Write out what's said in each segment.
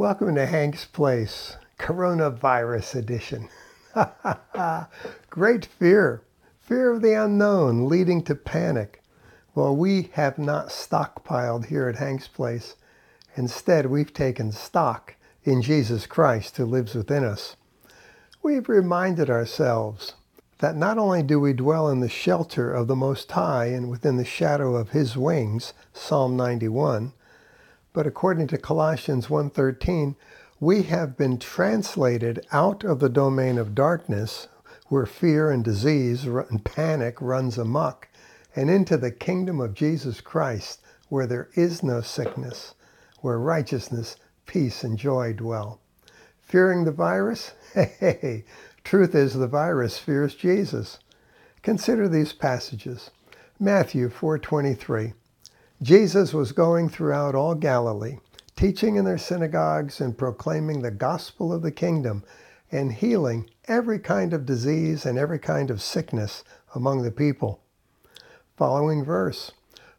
Welcome to Hank's Place, Coronavirus Edition. Great fear, fear of the unknown leading to panic. Well, we have not stockpiled here at Hank's Place. Instead, we've taken stock in Jesus Christ who lives within us. We've reminded ourselves that not only do we dwell in the shelter of the Most High and within the shadow of His wings, Psalm 91, but according to Colossians 1:13, we have been translated out of the domain of darkness, where fear and disease and panic runs amok, and into the kingdom of Jesus Christ, where there is no sickness, where righteousness, peace, and joy dwell. Fearing the virus? Hey, truth is the virus fears Jesus. Consider these passages. Matthew 4:23. Jesus was going throughout all Galilee, teaching in their synagogues and proclaiming the gospel of the kingdom and healing every kind of disease and every kind of sickness among the people. Following verse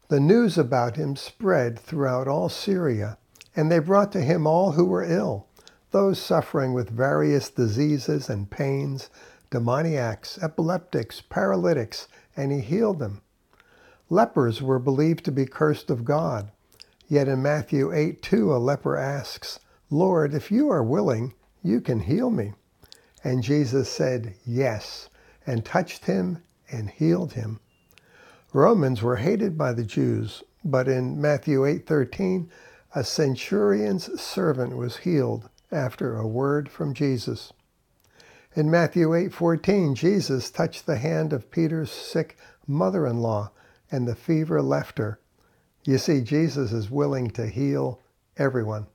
The news about him spread throughout all Syria, and they brought to him all who were ill, those suffering with various diseases and pains, demoniacs, epileptics, paralytics, and he healed them. Lepers were believed to be cursed of God. Yet in Matthew 8 2, a leper asks, Lord, if you are willing, you can heal me. And Jesus said, Yes, and touched him and healed him. Romans were hated by the Jews, but in Matthew 8:13, a centurion's servant was healed after a word from Jesus. In Matthew 8:14, Jesus touched the hand of Peter's sick mother-in-law and the fever left her. You see, Jesus is willing to heal everyone.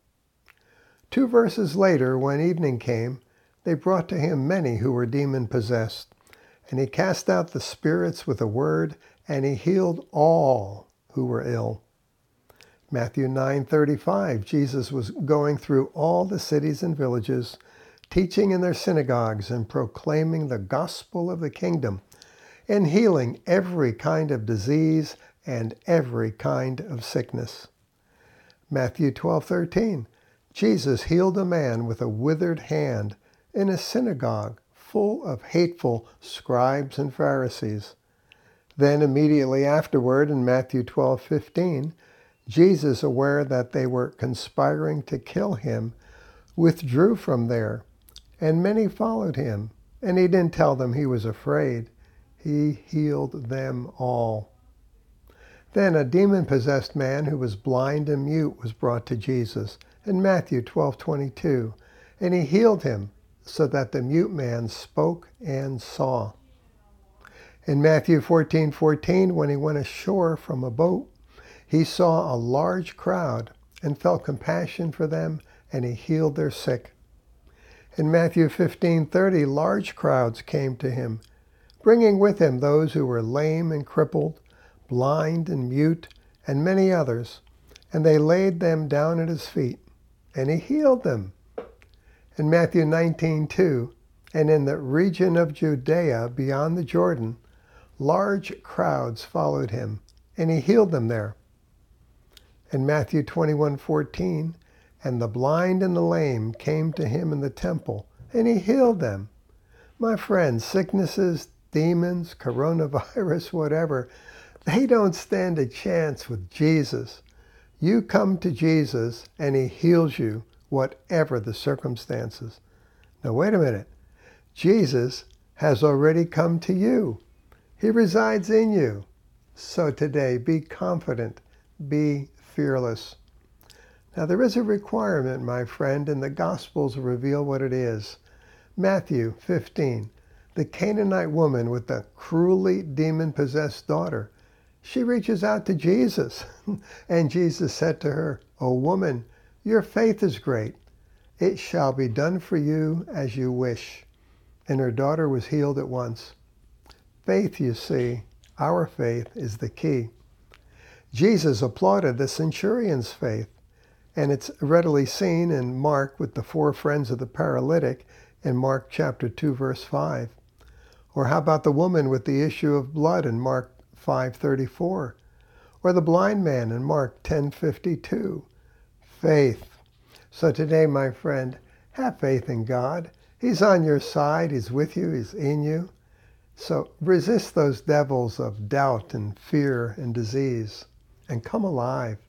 Two verses later, when evening came, they brought to him many who were demon possessed. And he cast out the spirits with a word, and he healed all who were ill. Matthew 9:35 Jesus was going through all the cities and villages, teaching in their synagogues and proclaiming the gospel of the kingdom and healing every kind of disease and every kind of sickness. Matthew 12:13 Jesus healed a man with a withered hand in a synagogue full of hateful scribes and Pharisees. Then immediately afterward in Matthew 12:15 Jesus aware that they were conspiring to kill him withdrew from there and many followed him and he didn't tell them he was afraid he healed them all. Then a demon possessed man who was blind and mute was brought to Jesus in Matthew 12:22, and he healed him so that the mute man spoke and saw. In Matthew 14:14, 14, when he went ashore from a boat, he saw a large crowd and felt compassion for them, and he healed their sick. In Matthew 15:30, large crowds came to him bringing with him those who were lame and crippled, blind and mute, and many others, and they laid them down at his feet, and he healed them. In Matthew 19:2, and in the region of Judea beyond the Jordan, large crowds followed him, and he healed them there. In Matthew 21:14, and the blind and the lame came to him in the temple, and he healed them. My friends, sicknesses, demons, coronavirus, whatever, they don't stand a chance with Jesus. You come to Jesus and he heals you, whatever the circumstances. Now, wait a minute. Jesus has already come to you. He resides in you. So today, be confident, be fearless. Now, there is a requirement, my friend, and the Gospels reveal what it is. Matthew 15 the Canaanite woman with the cruelly demon possessed daughter. She reaches out to Jesus, and Jesus said to her, O woman, your faith is great. It shall be done for you as you wish. And her daughter was healed at once. Faith, you see, our faith is the key. Jesus applauded the centurion's faith, and it's readily seen in Mark with the four friends of the paralytic in Mark chapter 2 verse 5. Or how about the woman with the issue of blood in Mark 5:34? Or the blind man in Mark 10:52? Faith. So today, my friend, have faith in God. He's on your side. He's with you. He's in you. So resist those devils of doubt and fear and disease and come alive.